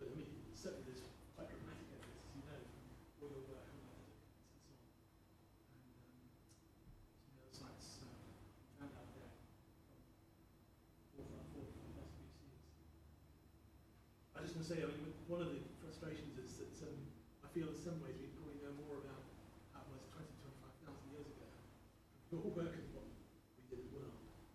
[SPEAKER 4] But I mean, certainly there's quite dramatic evidence, as you know, from oil work on the and so on. And um, some of the other sites um, found out there from four, four, four plus BCs. I was just going to say, I mean, one of the frustrations is that um, I feel in some ways we probably know more about how it was 20, 25,000 years ago. Work and what we did as well,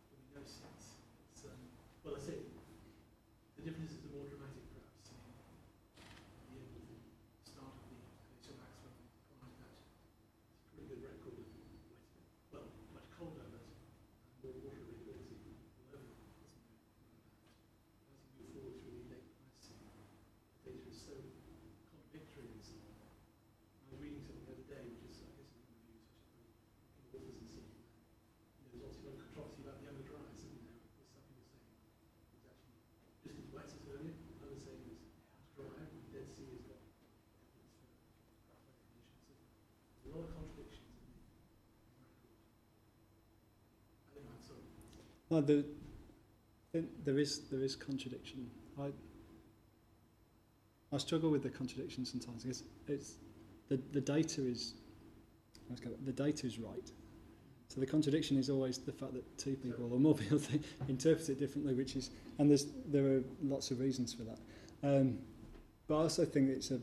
[SPEAKER 4] than we know since. It's, um, well, I say, the differences are more dramatic perhaps. I mean, at the end of the start of the glacial max when we colonized that, it's a pretty good record of wet, well, much colder, but more water availability all over, wasn't there? As you move forward through the late Pleistocene, the data is so contradictory and so on. I was reading something the other day, which is, I guess, in reviews, which is authors and so on. You know, there's also a lot of controversy about the Emma Dry, isn't there? There's some people saying it's actually just as wet as earlier, others saying it's drier, and the Dead Sea has got evidence for rough weather conditions. So there's a lot of contradictions in the, in the record. I don't know, I'm sorry.
[SPEAKER 2] No, the, there- is there is contradiction. I I struggle with the contradiction sometimes because it's the the data is the data is right, So the contradiction is always the fact that two people or more people interpret it differently, which is, and there's there are lots of reasons for that. Um, but I also think it's a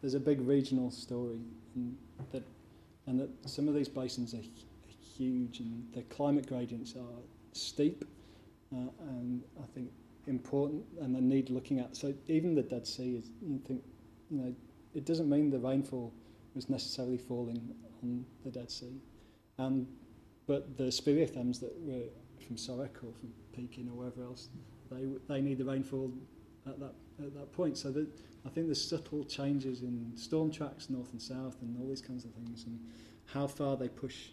[SPEAKER 2] there's a big regional story, and that and that some of these basins are, hu- huge, and the climate gradients are steep, uh, and I think important, and they need looking at. So even the Dead Sea is, you think, you know, it doesn't mean the rainfall was necessarily falling on the Dead Sea, and but the speleothems that were from Sorek or from Peqiin or wherever else, they they need the rainfall at that at that point. So that I think there's subtle changes in storm tracks north and south and all these kinds of things, and how far they push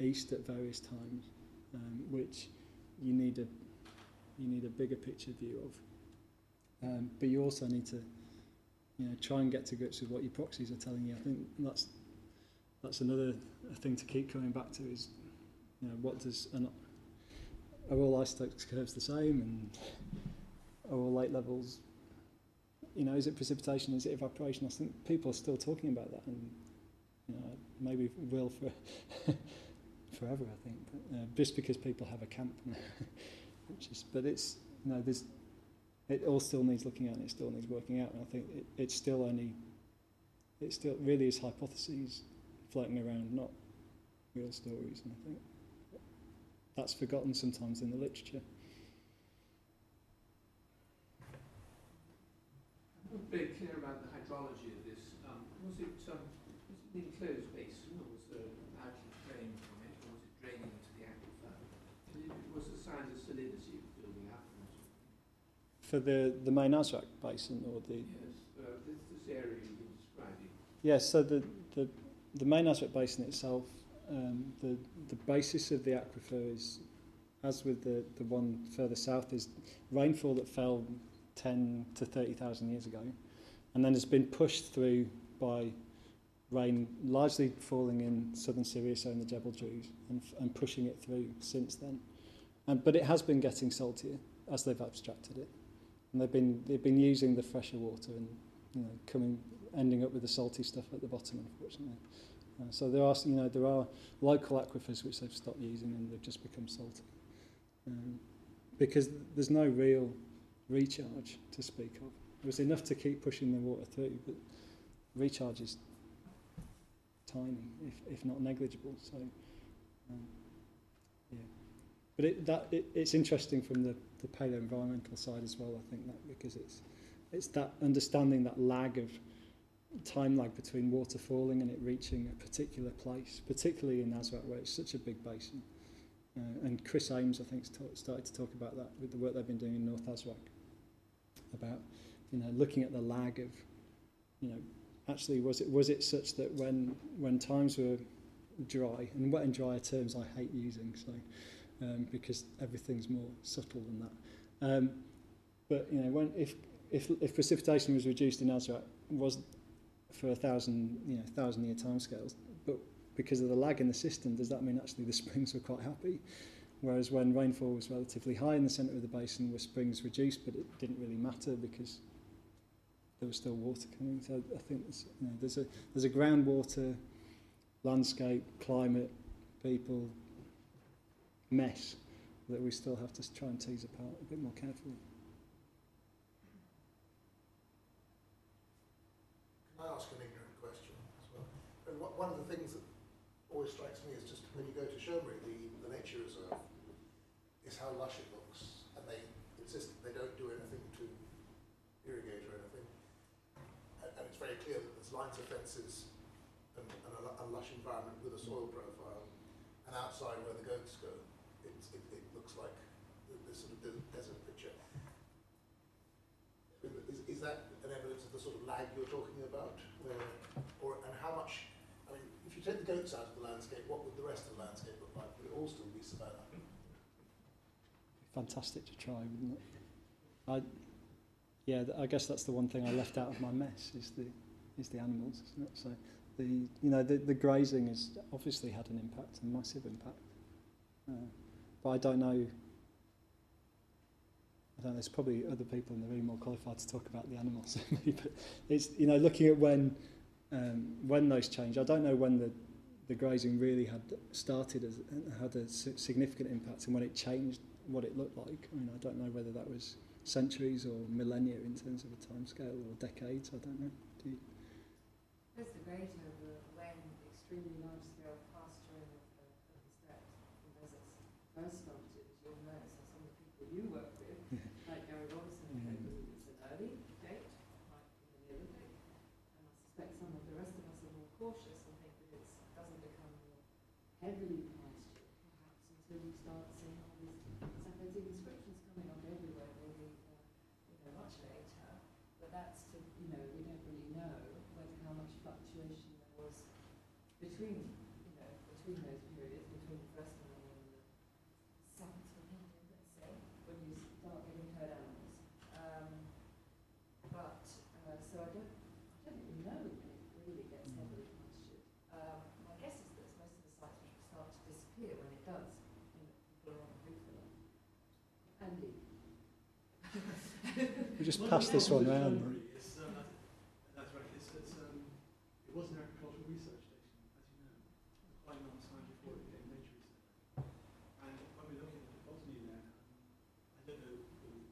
[SPEAKER 2] east at various times, um, which you need a you need a bigger picture view of. Um, but you also need to you know try and get to grips with what your proxies are telling you. I think that's that's another thing to keep coming back to is you know what does an are all isotope curves the same and are all lake levels you know is it precipitation is it evaporation I think people are still talking about that and you know maybe will for forever I think but, uh, just because people have a camp which is but it's you know there's it all still needs looking at and it still needs working out and I think it, it's still only it still really is hypotheses floating around not real stories and I think that's forgotten sometimes in the literature
[SPEAKER 5] I'm not very clear about the hydrology of this. Um, was it um, was it enclosed basin, or was there an outlet drain from it, or was it draining into the aquifer? And it, was the signs of salinity building up? And sort of-
[SPEAKER 2] for the the main Azraq basin or the
[SPEAKER 5] yes, uh, this, this area you've been describing.
[SPEAKER 2] Yes, so the, the, the main Azraq Basin itself, um, the, the basis of the aquifer is, as with the, the one further south, is rainfall that fell 10 to 30,000 years ago and then has been pushed through by rain largely falling in southern Syria, so in the Jebel Druze, and, and pushing it through since then. And, but it has been getting saltier as they've abstracted it. And they've been, they've been using the fresher water and you know, coming ending up with the salty stuff at the bottom, unfortunately. Uh, so there are, you know, there are local aquifers which they've stopped using and they've just become salty. Um, because there's no real recharge to speak of. it was enough to keep pushing the water through, but recharge is tiny, if, if not negligible. So, um, yeah. But it, that, it, it's interesting from the, the paleo-environmental side as well, I think, that because it's, it's that understanding that lag of time lag between water falling and it reaching a particular place, particularly in Azraq where it's such a big basin. Uh, and Chris Ames, I think, st- started to talk about that with the work they've been doing in North Azraq, about you know looking at the lag of, you know, actually was it was it such that when when times were dry and wet and dry are terms I hate using, so um, because everything's more subtle than that. Um, but you know when if if if precipitation was reduced in Azraq was for a thousand you know thousand year timescales, but because of the lag in the system, does that mean actually the springs were quite happy? Whereas when rainfall was relatively high in the centre of the basin, were springs reduced, but it didn't really matter because there was still water coming. So I think there's, you know, there's a there's a groundwater, landscape, climate, people mess that we still have to try and tease apart a bit more carefully.
[SPEAKER 1] Can I ask an ignorant question as well? And one- of the things that always strikes me is just when you go to Sherbury, the, the nature reserve, uh, is how lush it looks. And they insist they don't do anything to irrigate or anything. And, and it's very clear that there's lines of fences and, and a, a lush environment with a soil profile. And outside where the goats go, it, it looks like th- this sort of desert picture. Is, is that an evidence of the sort of lag you're talking about? Where, or, and how much, I mean, if you take the goats out of the landscape, what would the rest of the landscape look like? Would it all still be savanna?
[SPEAKER 2] Fantastic to try, wouldn't it? I, yeah, I guess that's the one thing I left out of my mess is the is the animals, isn't it? So the you know the the grazing has obviously had an impact, a massive impact. Uh, but I don't know. I don't know. There's probably other people in the room more qualified to talk about the animals. But it's you know looking at when um, when those change. I don't know when the the grazing really had started as had a significant impact and when it changed what it looked like. I mean, I don't know whether that was centuries or millennia in terms of a timescale or decades. I don't know. Do you?
[SPEAKER 6] There's debate over when extremely large scale pasturing of the, of the steppes and deserts first started, as you'll know, so some of the people you work with, like Gary Rollefson,
[SPEAKER 2] Yeah.
[SPEAKER 6] who it's an early date, like in the Neolithic, and I suspect some of the rest of us are more cautious and think that it doesn't become more heavily pastured, perhaps until you start seeing all these Safaitic inscriptions coming up everywhere, maybe, uh, you know, much later. But that's to, you know, we don't really know whether how much fluctuation there was between, you know, between those periods, between the first millennium and the seventh millennium, let's say, when you start getting herd animals. Um, but, uh, so I don't, I don't really know when it really gets
[SPEAKER 2] Mm.
[SPEAKER 6] heavily pastured. Um, my guess is that most of the sites which will start to disappear when it does, you know, people are on the roof for them. Andy?
[SPEAKER 2] We just pass this one
[SPEAKER 4] problems with
[SPEAKER 2] round.
[SPEAKER 4] Thornbury is, um, that- that's right, it's, it's, um, it was an agricultural research station, as you know, for quite a long time before it became nature reserve. And when we look at the botany there, um, I don't know who-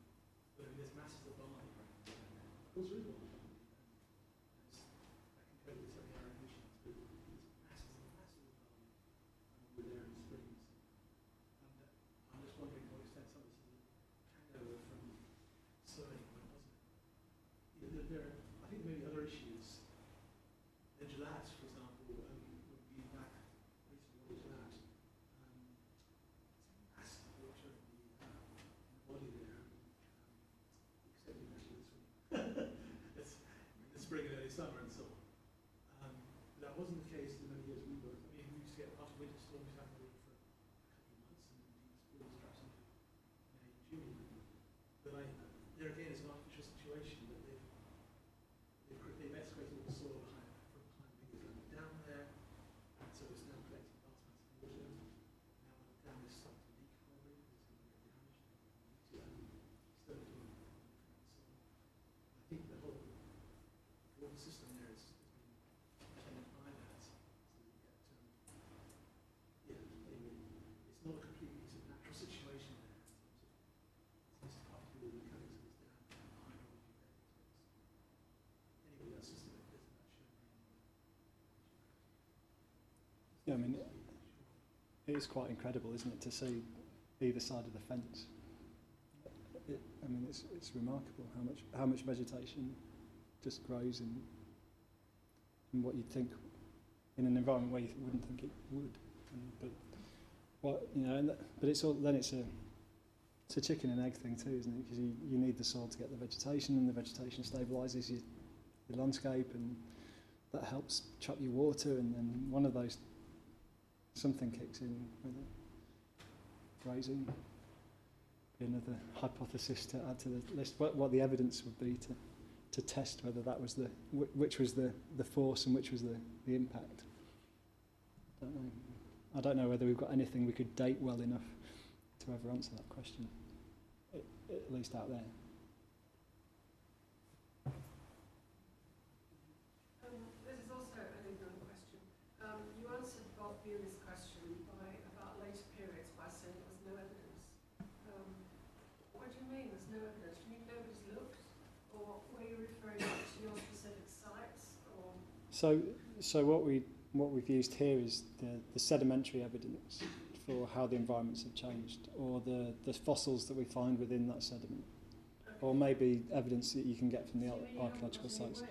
[SPEAKER 4] whether there's masses of barley around there. Of course, there is one. Um, it's- I can cope with some of the arid conditions, but there's masses and masses of barley um, with there in springs. And uh, I'm just wondering to what extent some of this is a hangover from surveying when it wasn't. You know, there, there are, I think maybe other issues. The Jilat, for example, um, would be back recently with Jilat. Um, acid water in the, uh, in the body there, um, extending actually this one. it's in the spring and early summer and so on. Um, but that wasn't the case in the many years we worked. I mean, we used to get after winter storms happening for a couple of months and indeed spring perhaps into May, June. But I, there again is an artificial situation that they've, they've, cre- they've excavated all the soil behind, from behind the biggest down there, and so it's now collecting vast amounts of water. Now the dam is starting to leak probably, because it's going to get damaged, and we need to, um, stow it all. And so I think the whole, the whole system there is, has been tainted by that, so that you get, um, yeah, anyway, it's not a completely sort of natural situation there in terms of this is part of the mechanics of this dam, hydrology there. Anyway, that's just a bit, there's that shown.
[SPEAKER 2] Yeah, I mean, it is quite incredible, isn't it, to see either side of the fence. It, I mean, it's, it's remarkable how much how much vegetation just grows in, in what you'd think in an environment where you wouldn't think it would. And, but what you know, but it's all then it's a it's a chicken and egg thing too, isn't it? Because you, you need the soil to get the vegetation, and the vegetation stabilises your, your landscape, and that helps trap your water, and then one of those something kicks in with it. Grazing. Be another hypothesis to add to the list. What, what the evidence would be to, to test whether that was the which was the, the force and which was the, the impact. Don't know. I don't know whether we've got anything we could date well enough to ever answer that question, at, at least out there. So, so what we what we've used here is the, the sedimentary evidence for how the environments have changed, or the, the fossils that we find within that sediment, or maybe evidence that you can get from the archaeological sites.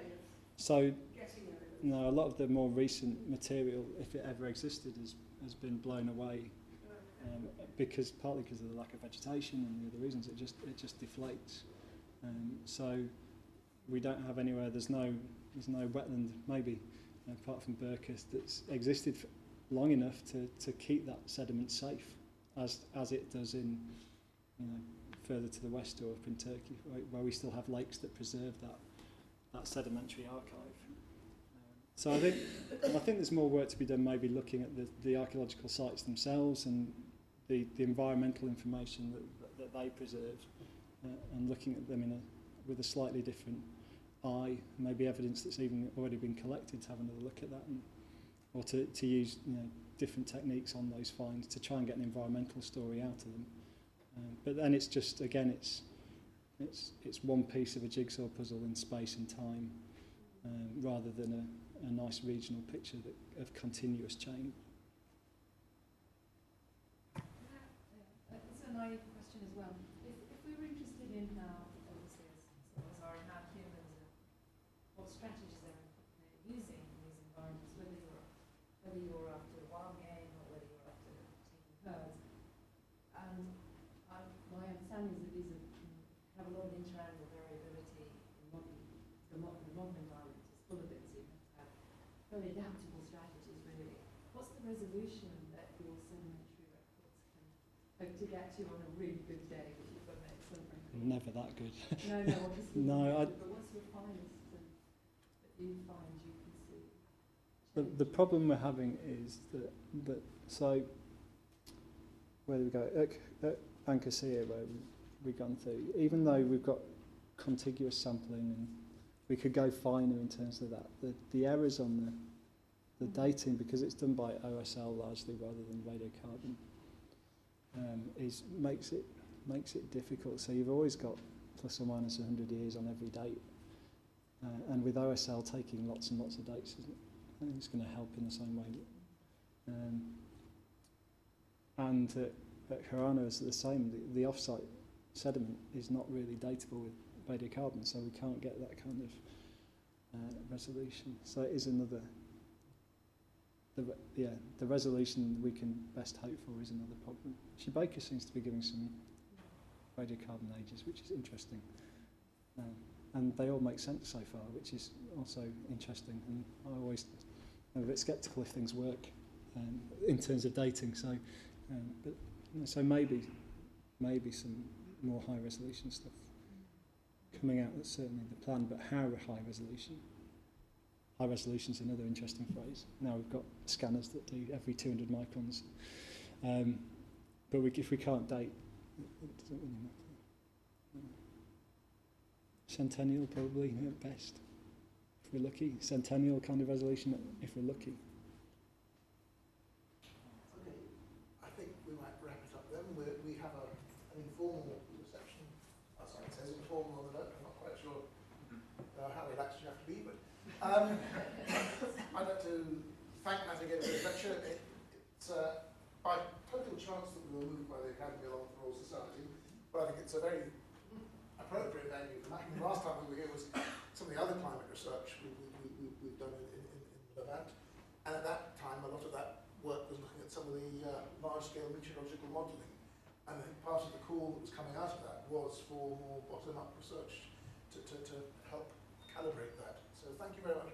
[SPEAKER 2] So, no, a lot of the more recent material, if it ever existed, has, has been blown away um, because partly because of the lack of vegetation and the other reasons. It just it just deflates. Um, so we don't have anywhere. There's no there's no wetland maybe apart from Burketh that's existed long enough to, to keep that sediment safe, as as it does in you know further to the west or up in Turkey, where, where we still have lakes that preserve that that sedimentary archive. So I think I think there's more work to be done, maybe looking at the, the archaeological sites themselves and the, the environmental information that, that, that they preserve, uh, and looking at them in a, with a slightly different eye, maybe evidence that's even already been collected to have another look at that and, or to, to use you know, different techniques on those finds to try and get an environmental story out of them. Um, but then it's just, again, it's, it's, it's one piece of a jigsaw puzzle in space and time um, rather than a, a nice regional picture that, of continuous change
[SPEAKER 6] question as well. If, if we were interested in how, obviously, as some of us are, in how humans are, what strategies they're, they're using in these environments, whether you're, whether you're after wild game or whether you're after taking herds. And um, my understanding is that these are, mm, have a lot of interannual variability in modern, the modern, the modern environment is full of it, so you have to have very adaptable strategies, really. What's the resolution that your sedimentary records can hope to get to on a really good day, which you've got an excellent
[SPEAKER 2] Never that good.
[SPEAKER 6] No, no, obviously.
[SPEAKER 2] No, I-
[SPEAKER 6] But what's your finest that you find you can see?
[SPEAKER 2] The, the problem we're having is that, that so, where do we go? At, at Ain Qasiya, where we, we've gone through, even though we've got contiguous sampling and we could go finer in terms of that, the, the errors on the, the dating, because it's done by OSL largely rather than radiocarbon, um, is, makes it, makes it difficult. So you've always got plus or minus 100 years on every date. Uh, and with OSL taking lots and lots of dates, isn't it? I think it's going to help in the same way. Um, and at, at Kharaneh it's the same. The, the off-site sediment is not really datable with radiocarbon, so we can't get that kind of uh, resolution. So it is another. The, yeah, the resolution we can best hope for is another problem. Shubayqa seems to be giving some radiocarbon ages, which is interesting. Um, and they all make sense so far, which is also interesting. And I always I'm a bit sceptical if things work um, in terms of dating. So, um, but so maybe, maybe some more high resolution stuff coming out. That's certainly the plan. But how high resolution? High resolution is another interesting phrase. Now we've got scanners that do every 200 microns. Um, but we, if we can't date, it, doesn't really matter. Centennial probably at best if we're lucky. Centennial kind of resolution if we're lucky.
[SPEAKER 1] Okay, I think we might wrap it up then. We're, we have a, an informal reception. Oh, sorry, it says informal on the note. I'm not quite sure uh, how relaxed you have to be, but um, I'd like to thank Matt again for his lecture. It, it's uh, total chance that we were moved by the Academy along for Royal Society, but I think it's a very appropriate venue for that. Mean, last time we were here was some of the other climate research we, we, we, we- we've done in, in, in Levant. And at that time, a lot of that work was looking at some of the uh, large-scale meteorological modelling. And I think part of the call that was coming out of that was for more bottom-up research to, to, to help calibrate that. So thank you very much.